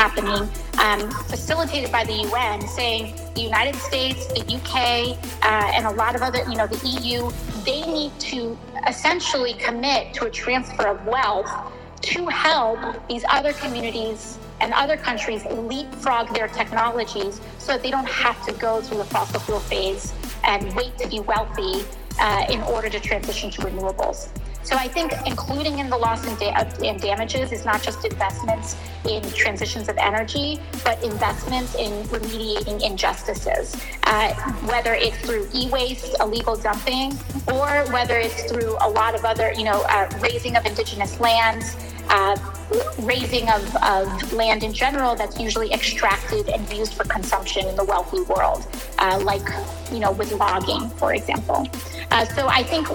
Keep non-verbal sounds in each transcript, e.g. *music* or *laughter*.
happening um, facilitated by the UN saying the United States, the UK, uh, and a lot of other, you know, the EU, they need to essentially commit to a transfer of wealth to help these other communities and other countries leapfrog their technologies so that they don't have to go through the fossil fuel phase and wait to be wealthy uh, in order to transition to renewables. So I think including in the loss and, da- damages is not just investments in transitions of energy, but investments in remediating injustices, uh, whether it's through e-waste, illegal dumping, or whether it's through a lot of other, you know, uh, razing of indigenous lands, uh, razing of, of, land in general that's usually extracted and used for consumption in the wealthy world, uh, like, you know, with logging, for example. Uh, so I think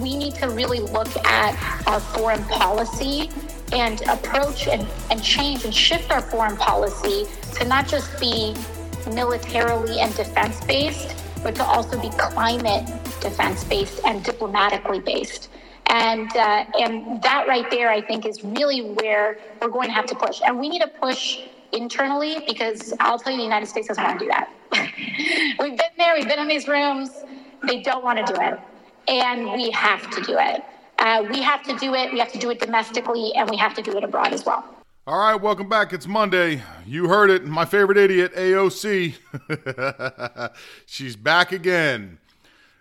we need to really look at our foreign policy and approach and, and change and shift our foreign policy to not just be militarily and defense based, but to also be climate defense based and diplomatically based. And uh, and that right there, I think, is really where we're going to have to push. And we need to push internally because I'll tell you, the United States doesn't want to do that. *laughs* we've been there, we've been in these rooms. They don't want to do it and we have to do it. Uh, we have to do it. We have to do it domestically, and we have to do it abroad as well. All right, welcome back. It's Monday. You heard it. My favorite idiot, AOC. *laughs* She's back again.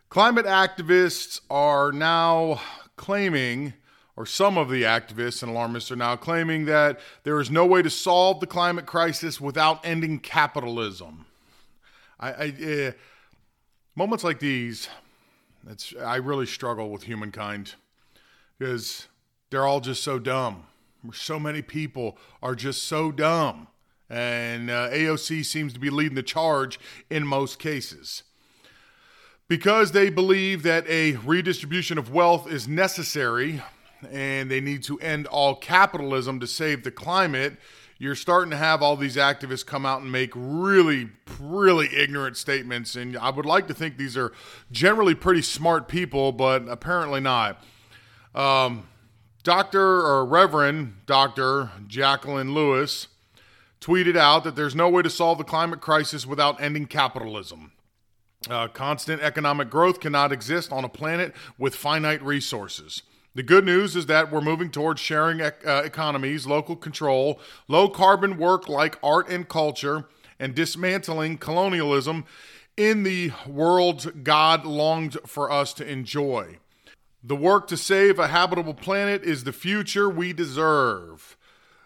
Climate activists are now claiming, or some of the activists and alarmists are now claiming, that there is no way to solve the climate crisis without ending capitalism. I, I uh, moments like these it's I really struggle with humankind because they're all just so dumb. So many people are just so dumb, and uh, AOC seems to be leading the charge in most cases. Because they believe that a redistribution of wealth is necessary and they need to end all capitalism to save the climate, you're starting to have all these activists come out and make really, really ignorant statements. And I would like to think these are generally pretty smart people, but apparently not. Um, Dr. or Reverend Dr. Jacqueline Lewis tweeted out that there's no way to solve the climate crisis without ending capitalism. Uh, constant economic growth cannot exist on a planet with finite resources. The good news is that we're moving towards sharing uh, economies, local control, low carbon work like art and culture, and dismantling colonialism in the world God longed for us to enjoy. The work to save a habitable planet is the future we deserve.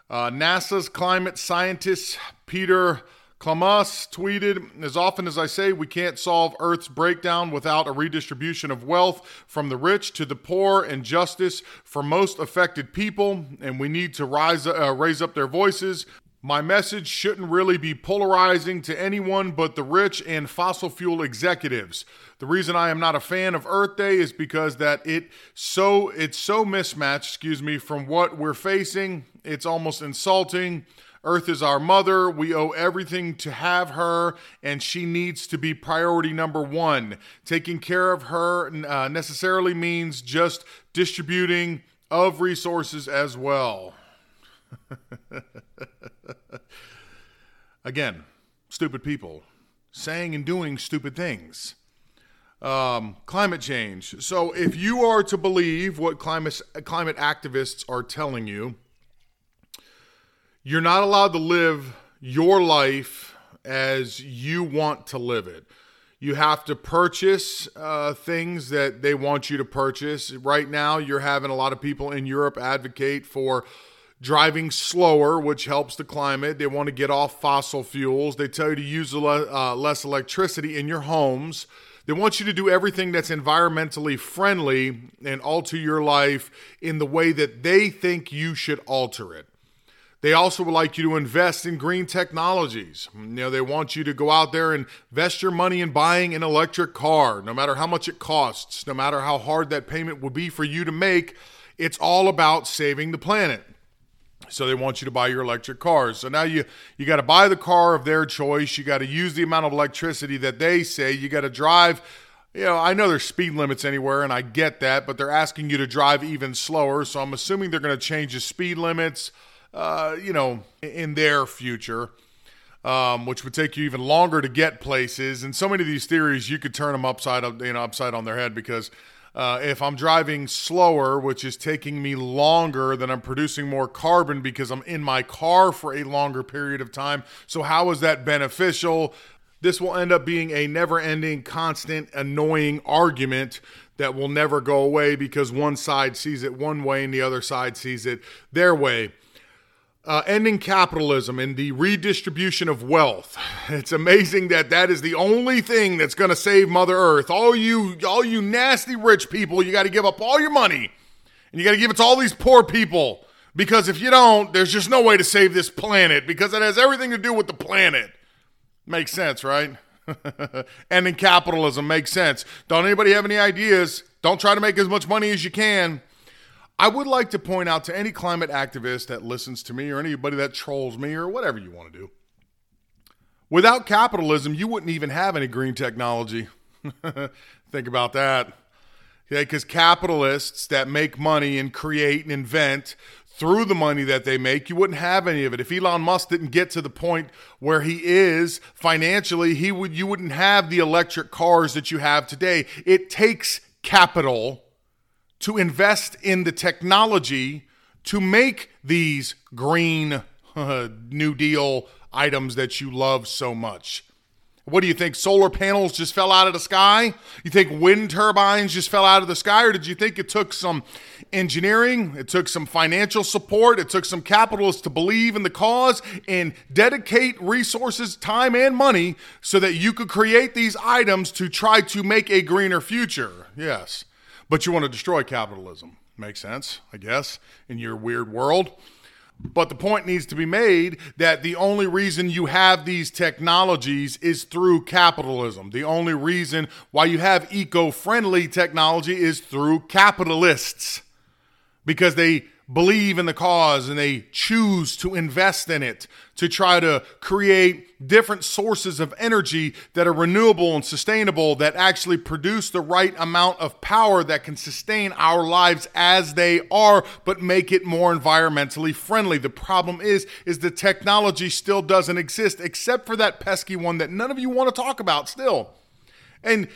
Uh, NASA's climate scientist Peter Kalmus tweeted, As often as I say, we can't solve Earth's breakdown without a redistribution of wealth from the rich to the poor and justice for most affected people, and we need to rise, uh, raise up their voices. My message shouldn't really be polarizing to anyone but the rich and fossil fuel executives. The reason I am not a fan of Earth Day is because that it so it's so mismatched, excuse me, from what we're facing. It's almost insulting. Earth is our mother. We owe everything to have her, and she needs to be priority number one. Taking care of her uh, necessarily means just distributing of resources as well. *laughs* Again, stupid people saying and doing stupid things. Um, climate change. So, if you are to believe what climate climate activists are telling you, you're not allowed to live your life as you want to live it. You have to purchase uh, things that they want you to purchase. Right now, you're having a lot of people in Europe advocate for driving slower, which helps the climate. They want to get off fossil fuels. They tell you to use uh, less electricity in your homes. They want you to do everything that's environmentally friendly and alter your life in the way that they think you should alter it. They also would like you to invest in green technologies. You know, they want you to go out there and invest your money in buying an electric car, no matter how much it costs, no matter how hard that payment would be for you to make. It's all about saving the planet. So they want you to buy your electric cars. So now you you got to buy the car of their choice. You got to use the amount of electricity that they say. You got to drive you know, I know there's speed limits anywhere, and I get that, but they're asking you to drive even slower. So I'm assuming they're going to change the speed limits, uh, you know, in their future, um, which would take you even longer to get places. And so many of these theories, you could turn them upside up, you know, upside on their head because uh, if I'm driving slower, which is taking me longer, then I'm producing more carbon because I'm in my car for a longer period of time. So how is that beneficial? This will end up being a never ending, constant, annoying argument that will never go away because one side sees it one way and the other side sees it their way. Uh, ending capitalism and the redistribution of wealth. It's amazing that that is the only thing that's going to save Mother Earth. All you, all you nasty rich people, you got to give up all your money, and you got to give it to all these poor people. Because if you don't, there's just no way to save this planet because it has everything to do with the planet. Makes sense, right? *laughs* Ending capitalism makes sense. Don't anybody have any ideas? Don't try to make as much money as you can. I would like to point out to any climate activist that listens to me or anybody that trolls me or whatever you want to do. Without capitalism, you wouldn't even have any green technology. *laughs* Think about that. Okay, because capitalists that make money and create and invent through the money that they make, you wouldn't have any of it. If Elon Musk didn't get to the point where he is financially, he would you wouldn't have the electric cars that you have today. It takes capital to invest in the technology to make these green *laughs* new deal items that you love so much. What do you think? Solar panels just fell out of the sky? You think wind turbines just fell out of the sky? Or did you think it took some engineering? It took some financial support? It took some capitalists to believe in the cause and dedicate resources, time, and money so that you could create these items to try to make a greener future? Yes. But you want to destroy capitalism. Makes sense, I guess, in your weird world. But the point needs to be made that the only reason you have these technologies is through capitalism. The only reason why you have eco friendly technology is through capitalists because they believe in the cause and they choose to invest in it to try to create different sources of energy that are renewable and sustainable that actually produce the right amount of power that can sustain our lives as they are but make it more environmentally friendly. The problem is is the technology still doesn't exist except for that pesky one that none of you want to talk about still. And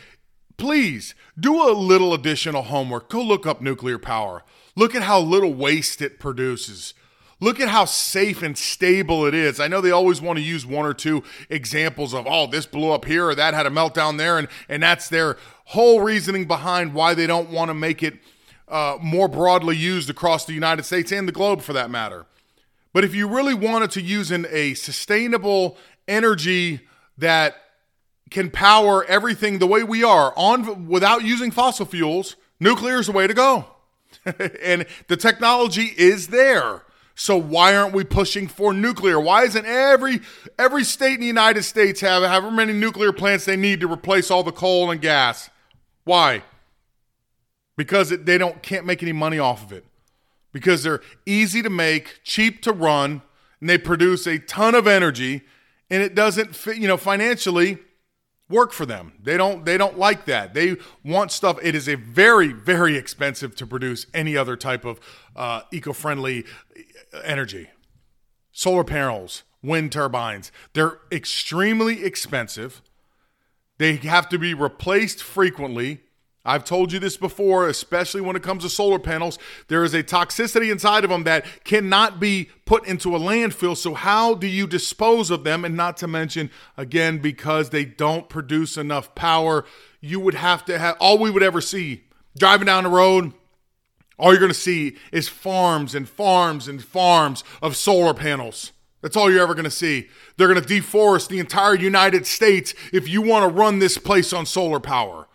please do a little additional homework go look up nuclear power Look at how little waste it produces. Look at how safe and stable it is. I know they always want to use one or two examples of, oh, this blew up here or that had a meltdown there, and, and that's their whole reasoning behind why they don't want to make it uh, more broadly used across the United States and the globe for that matter. But if you really wanted to use in a sustainable energy that can power everything the way we are on without using fossil fuels, nuclear is the way to go. *laughs* and the technology is there. So why aren't we pushing for nuclear? Why isn't every every state in the United States have however many nuclear plants they need to replace all the coal and gas? Why? Because it, they don't can't make any money off of it. Because they're easy to make, cheap to run, and they produce a ton of energy, and it doesn't fit, you know, financially work for them. They don't they don't like that. They want stuff. It is a very very expensive to produce any other type of uh, eco-friendly energy. Solar panels, wind turbines, they're extremely expensive. They have to be replaced frequently. I've told you this before, especially when it comes to solar panels. There is a toxicity inside of them that cannot be put into a landfill. So, how do you dispose of them? And not to mention, again, because they don't produce enough power, you would have to have all we would ever see driving down the road. All you're going to see is farms and farms and farms of solar panels. That's all you're ever going to see. They're going to deforest the entire United States if you want to run this place on solar power.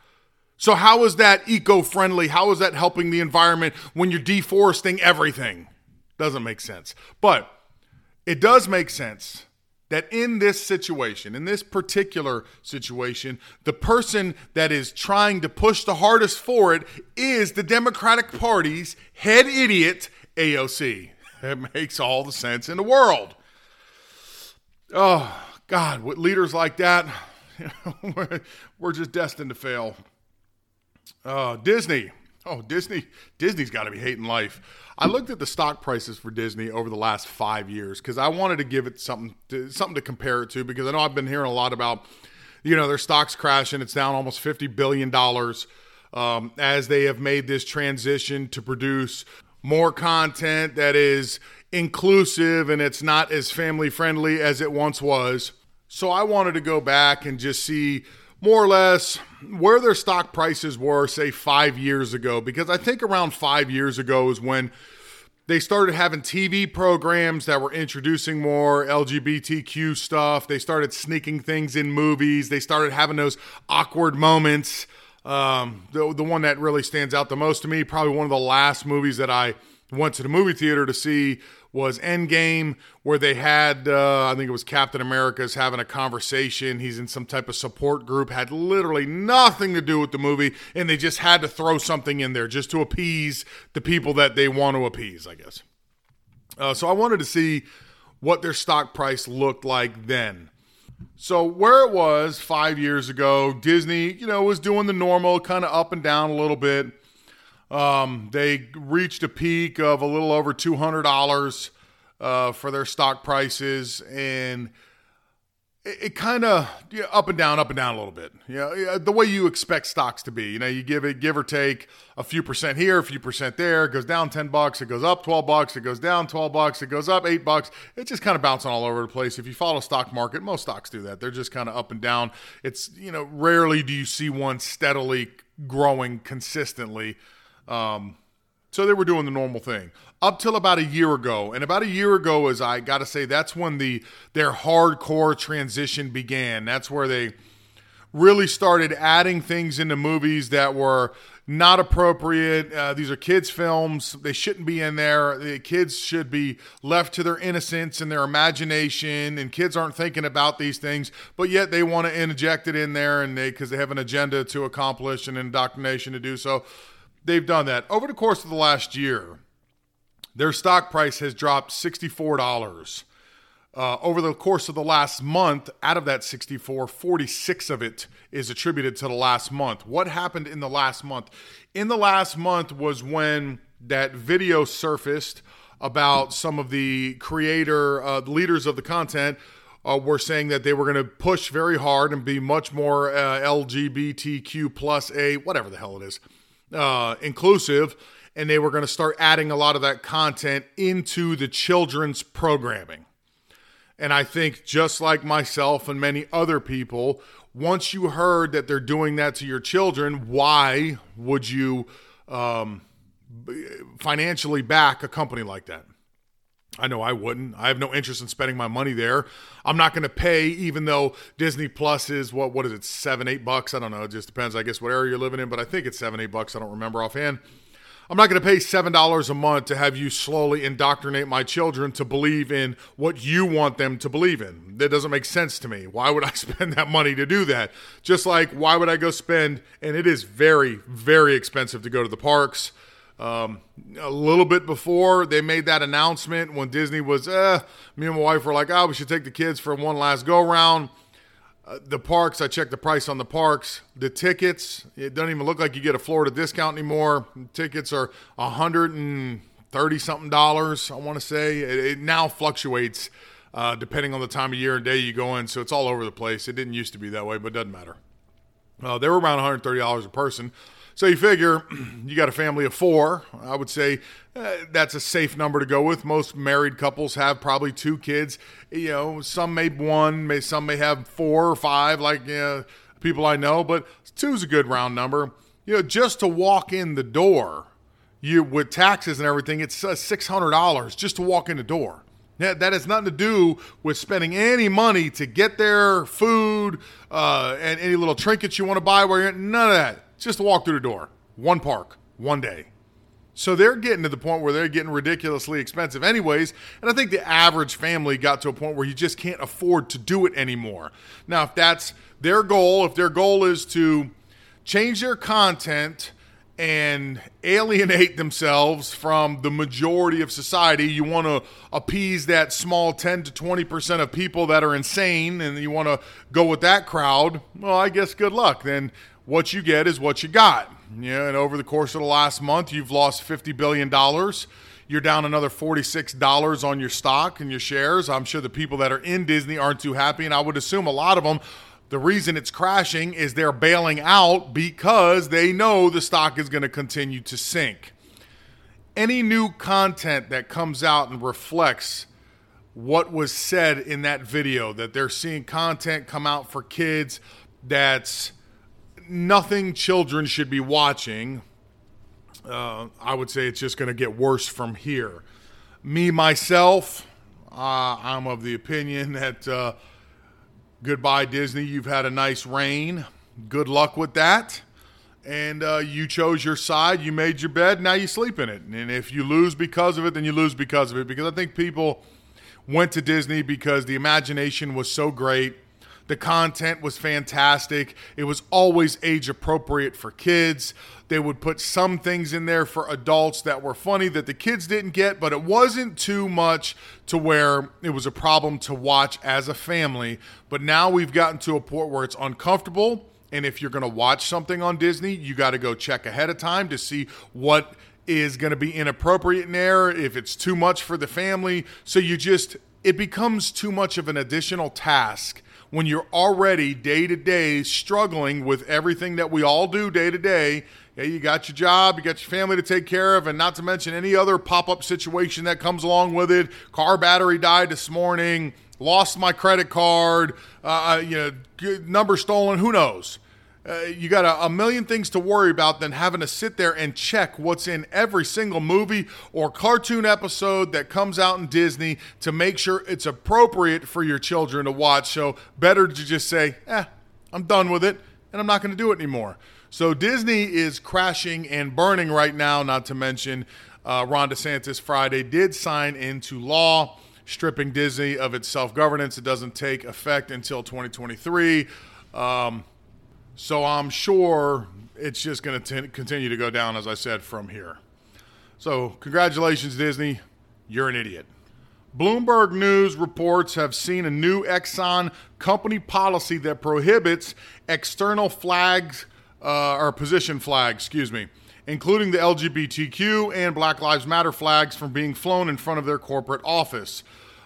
So, how is that eco friendly? How is that helping the environment when you're deforesting everything? Doesn't make sense. But it does make sense that in this situation, in this particular situation, the person that is trying to push the hardest for it is the Democratic Party's head idiot, AOC. It makes all the sense in the world. Oh, God, with leaders like that, *laughs* we're just destined to fail. Uh, Disney. Oh, Disney. Disney's got to be hating life. I looked at the stock prices for Disney over the last five years because I wanted to give it something to, something to compare it to because I know I've been hearing a lot about, you know, their stocks crashing. It's down almost fifty billion dollars um, as they have made this transition to produce more content that is inclusive and it's not as family friendly as it once was. So I wanted to go back and just see more or less where their stock prices were, say, five years ago, because I think around five years ago is when they started having TV programs that were introducing more LGBTQ stuff. They started sneaking things in movies. They started having those awkward moments. Um, the, the one that really stands out the most to me, probably one of the last movies that I went to the movie theater to see was Endgame, where they had, uh, I think it was Captain America's having a conversation. He's in some type of support group, had literally nothing to do with the movie, and they just had to throw something in there just to appease the people that they want to appease, I guess. Uh, so I wanted to see what their stock price looked like then. So where it was five years ago, Disney, you know, was doing the normal, kind of up and down a little bit. Um, they reached a peak of a little over two hundred dollars uh, for their stock prices, and it, it kind of yeah, up and down, up and down a little bit. Know, the way you expect stocks to be. You know, you give it give or take a few percent here, a few percent there. It goes down ten bucks, it goes up twelve bucks, it goes down twelve bucks, it goes up eight bucks. It's just kind of bouncing all over the place. If you follow stock market, most stocks do that. They're just kind of up and down. It's you know, rarely do you see one steadily growing consistently. Um, so they were doing the normal thing up till about a year ago. And about a year ago, as I got to say, that's when the their hardcore transition began. That's where they really started adding things into movies that were not appropriate. Uh, these are kids' films. They shouldn't be in there. The kids should be left to their innocence and their imagination. And kids aren't thinking about these things, but yet they want to inject it in there, and they because they have an agenda to accomplish and indoctrination to do so they've done that. Over the course of the last year, their stock price has dropped $64. Uh, over the course of the last month, out of that 64, 46 of it is attributed to the last month. What happened in the last month? In the last month was when that video surfaced about some of the creator uh, leaders of the content uh, were saying that they were going to push very hard and be much more uh, LGBTQ plus a whatever the hell it is uh, inclusive, and they were going to start adding a lot of that content into the children's programming. And I think, just like myself and many other people, once you heard that they're doing that to your children, why would you um, financially back a company like that? I know I wouldn't. I have no interest in spending my money there. I'm not going to pay, even though Disney Plus is what? What is it? Seven, eight bucks? I don't know. It just depends, I guess, what area you're living in. But I think it's seven, eight bucks. I don't remember offhand. I'm not going to pay seven dollars a month to have you slowly indoctrinate my children to believe in what you want them to believe in. That doesn't make sense to me. Why would I *laughs* spend that money to do that? Just like why would I go spend? And it is very, very expensive to go to the parks. Um, a little bit before they made that announcement, when Disney was, eh, me and my wife were like, oh, we should take the kids for one last go round. Uh, the parks, I checked the price on the parks. The tickets, it doesn't even look like you get a Florida discount anymore. Tickets are a hundred and thirty something dollars. I want to say it, it, now fluctuates uh, depending on the time of year and day you go in, so it's all over the place. It didn't used to be that way, but it doesn't matter. Uh, they were around one hundred thirty dollars a person. So you figure *clears throat* you got a family of four. I would say uh, that's a safe number to go with. Most married couples have probably two kids. You know, some may one, may some may have four or five, like uh, people I know, but two's a good round number. You know, just to walk in the door, you with taxes and everything, it's uh, six hundred dollars just to walk in the door. That, that has nothing to do with spending any money to get there, food, uh, and any little trinkets you want to buy. Where none of that just walk through the door. One park, one day. So they're getting to the point where they're getting ridiculously expensive, anyways. And I think the average family got to a point where you just can't afford to do it anymore. Now, if that's their goal, if their goal is to change their content and alienate themselves from the majority of society. You want to appease that small 10 to 20% of people that are insane and you want to go with that crowd. Well, I guess good luck. Then what you get is what you got. Yeah, and over the course of the last month, you've lost $50 billion. You're down another $46 on your stock and your shares. I'm sure the people that are in Disney aren't too happy, and I would assume a lot of them the reason it's crashing is they're bailing out because they know the stock is going to continue to sink. Any new content that comes out and reflects what was said in that video, that they're seeing content come out for kids that's nothing children should be watching, uh, I would say it's just going to get worse from here. Me, myself, uh, I'm of the opinion *laughs* that. Uh, Goodbye, Disney. You've had a nice reign. Good luck with that. And uh, you chose your side. You made your bed. Now you sleep in it. And if you lose because of it, then you lose because of it. Because I think people went to Disney because the imagination was so great. The content was fantastic. It was always age appropriate for kids. They would put some things in there for adults that were funny that the kids didn't get, but it wasn't too much to where it was a problem to watch as a family. But now we've gotten to a point where it's uncomfortable. And if you're going to watch something on Disney, you got to go check ahead of time to see what is going to be inappropriate in there, if it's too much for the family. So you just, it becomes too much of an additional task when you're already day to day struggling with everything that we all do day to day you got your job, you got your family to take care of, and not to mention any other pop up situation that comes along with it. Car battery died this morning, lost my credit card, uh, uh you know, number stolen, who knows? Uh, you got a, a, million things to worry about than having to sit there and check what's in every single movie or cartoon episode that comes out in Disney to make sure it's appropriate for your children to watch. So, better to just say, eh, I'm done with it and I'm not going to do it anymore. So Disney is crashing and burning right now, not to mention uh, Ron DeSantis Friday did sign into law stripping Disney of its self governance. It doesn't take effect until 2023. Um, so I'm sure it's just going to continue to go down, as I said, from here. So, congratulations, Disney. You're an idiot. Bloomberg News reports have seen a new Exxon company policy that prohibits external flags uh, or position flags, excuse me, including the LGBTQ and Black Lives Matter flags from being flown in front of their corporate office.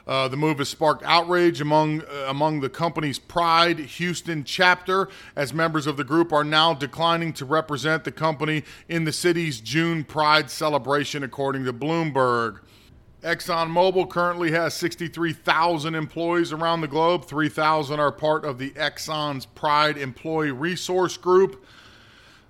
Uh, the move has sparked outrage among uh, among the company's Pride Houston chapter, as members of the group are now declining to represent the company in the city's June Pride celebration, according to Bloomberg. ExxonMobil currently has 63,000 employees around the globe. 3,000 are part of the Exxon's Pride Employee Resource Group.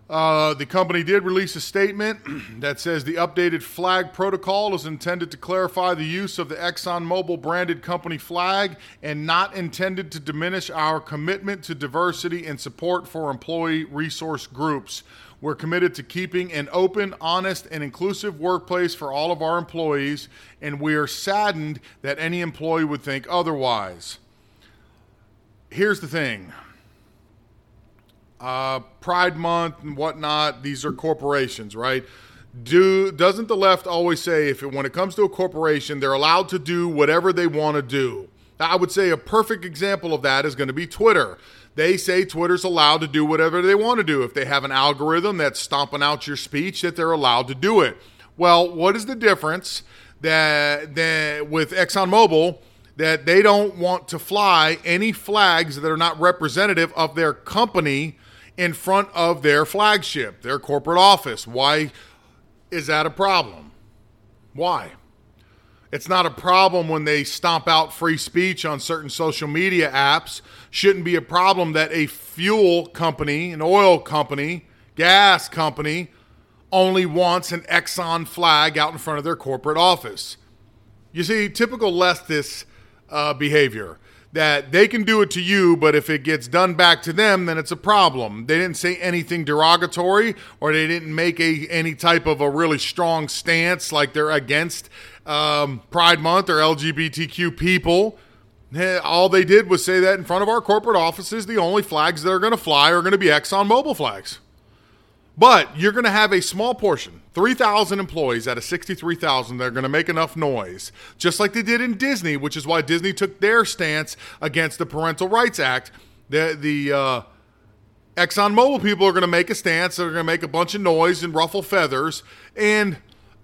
Uh, the company did release a statement *clears throat* that says the updated flag protocol is intended to clarify the use of the ExxonMobil branded company flag and not intended to diminish our commitment to diversity and support for employee resource groups. We're committed to keeping an open, honest, and inclusive workplace for all of our employees, and we are saddened that any employee would think otherwise. Here's the thing uh, Pride Month and whatnot, these are corporations, right? Do doesn't the left always say if it, when it comes to a corporation, they're allowed to do whatever they want to do? I would say a perfect example of that is going to be Twitter. They say Twitter's allowed to do whatever they want to do. If they have an algorithm that's stomping out your speech, that they're allowed to do it. Well, what is the difference that, that with ExxonMobil that they don't want to fly any flags that are not representative of their company in front of their flagship, their corporate office. Why is that a problem? Why? It's not a problem when they stomp out free speech on certain social media apps. Shouldn't be a problem that a fuel company, an oil company, gas company only wants an Exxon flag out in front of their corporate office. You see, typical leftist uh, behavior that they can do it to you, but if it gets done back to them, then it's a problem. They didn't say anything derogatory or they didn't make a any type of a really strong stance like they're against um, Pride Month or LGBTQ people. All they did was say that in front of our corporate offices, the only flags that are going to fly are going to be ExxonMobil flags. But you're going to have a small portion, 3,000 employees out of 63,000 that are going to make enough noise, just like they did in Disney, which is why Disney took their stance against the Parental Rights Act. The, the uh, ExxonMobil people are going to make a stance. They're going to make a bunch of noise and ruffle feathers. And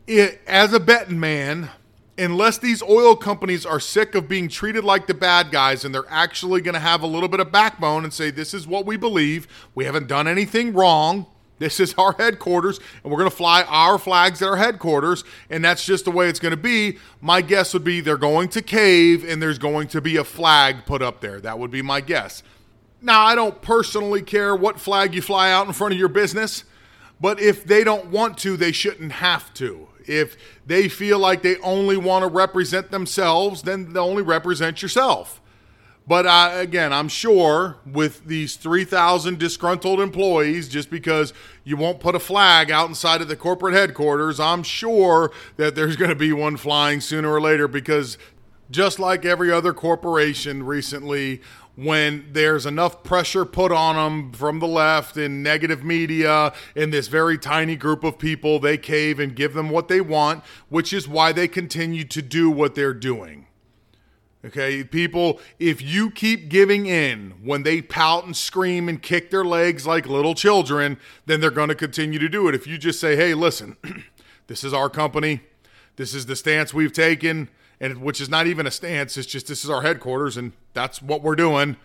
it, as a betting man, unless these oil companies are sick of being treated like the bad guys and they're actually going to have a little bit of backbone and say, this is what we believe, we haven't done anything wrong this is our headquarters, and we're going to fly our flags at our headquarters, and that's just the way it's going to be. My guess would be they're going to cave, and there's going to be a flag put up there. That would be my guess. Now, I don't personally care what flag you fly out in front of your business, but if they don't want to, they shouldn't have to. If they feel like they only want to represent themselves, then they only represent yourself. But uh, again, I'm sure with these 3,000 disgruntled employees, just because you won't put a flag out inside of the corporate headquarters, I'm sure that there's going to be one flying sooner or later because just like every other corporation recently, when there's enough pressure put on them from the left in negative media in this very tiny group of people, they cave and give them what they want, which is why they continue to do what they're doing. Okay, people, if you keep giving in when they pout and scream and kick their legs like little children, then they're going to continue to do it. If you just say, hey, listen, *clears throat* this is our company, this is the stance we've taken, and which is not even a stance, it's just this is our headquarters and that's what we're doing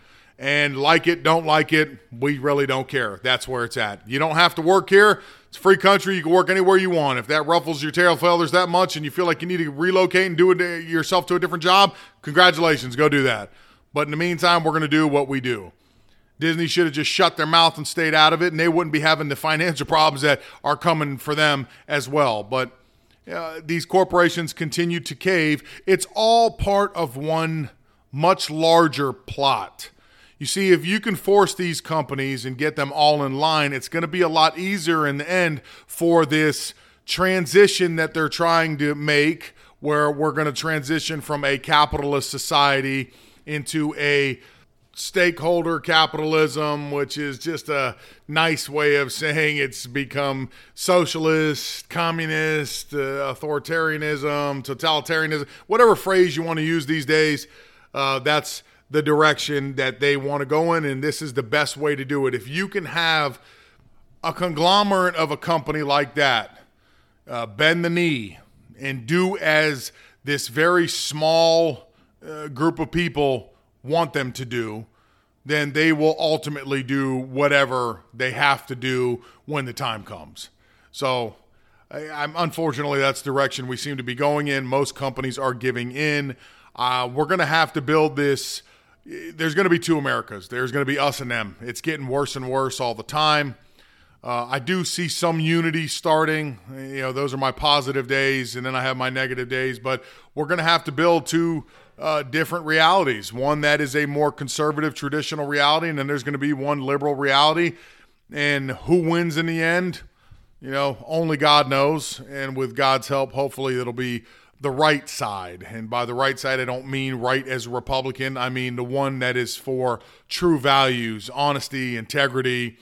and like it, don't like it, we really don't care. That's where it's at. You don't have to work here. It's free country. You can work anywhere you want. If that ruffles your tail feathers that much and you feel like you need to relocate and do it yourself to a different job, congratulations, go do that. But in the meantime, we're going to do what we do. Disney should have just shut their mouth and stayed out of it, and they wouldn't be having the financial *laughs* problems that are coming for them as well. But uh, these corporations continue to cave. It's all part of one much larger plot. You see, if you can force these companies and get them all in line, it's going to be a lot easier in the end for this transition that they're trying to make, where we're going to transition from a capitalist society into a stakeholder capitalism, which is just a nice way of saying it's become socialist, communist, uh, authoritarianism, totalitarianism, whatever phrase you want to use these days. Uh, that's the direction that they want to go in, and this is the best way to do it. If you can have a conglomerate of a company like that uh, bend the knee and do as this very small uh, group of people want them to do, then they will ultimately do whatever they have to do when the time comes. So, I, am unfortunately that's direction we seem to be going in. Most companies are giving in. Uh, we're going to have to build this there's going to be two Americas. There's going to be us and them. It's getting worse and worse all the time. Uh, I do see some unity starting. You know, those are my positive days, and then I have my negative days. But we're going to have to build two uh, different realities. One that is a more conservative, traditional reality, and then there's going to be one liberal reality. And who wins in the end? You know, only God knows. And with God's help, hopefully it'll be the right side. And by the right side, I don't mean right as a Republican. I mean the one that is for true values, honesty, integrity,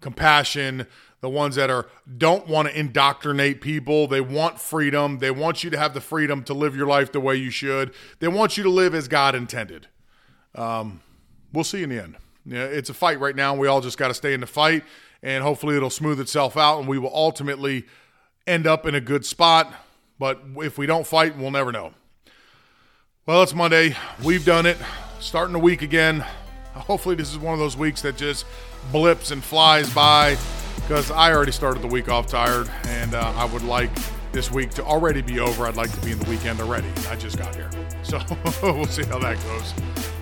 compassion, the ones that are don't want to indoctrinate people. They want freedom. They want you to have the freedom to live your life the way you should. They want you to live as God intended. Um, we'll see in the end. Yeah, it's a fight right now. We all just got to stay in the fight, and hopefully it'll smooth itself out, and we will ultimately end up in a good spot. But if we don't fight, we'll never know. Well, it's Monday. We've done it. Starting the week again. Hopefully, this is one of those weeks that just blips and flies by because I already started the week off tired and uh, I would like this week to already be over. I'd like to be in the weekend already. I just got here. *laughs* So we'll see how that goes.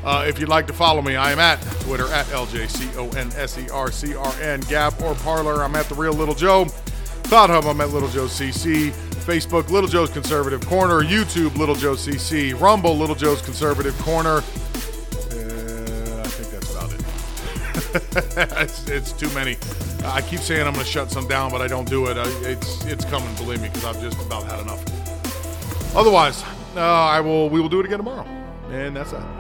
Uh, if you'd like to follow me, I am at Twitter at LJCONSERCRN, Gab or Parler. I'm at The Real Little Joe. Thought Hub, I'm at Little Joe CC. Facebook, Little Joe's Conservative Corner, YouTube, Little Joe CC, Rumble, Little Joe's Conservative Corner. Uh, I think that's about it. *laughs* it's, it's, too many. I keep saying I'm going to shut some down, but I don't do it. I, it's it's coming, believe me, because I've just about had enough. Otherwise, uh, I will. We will do it again tomorrow, and that's that.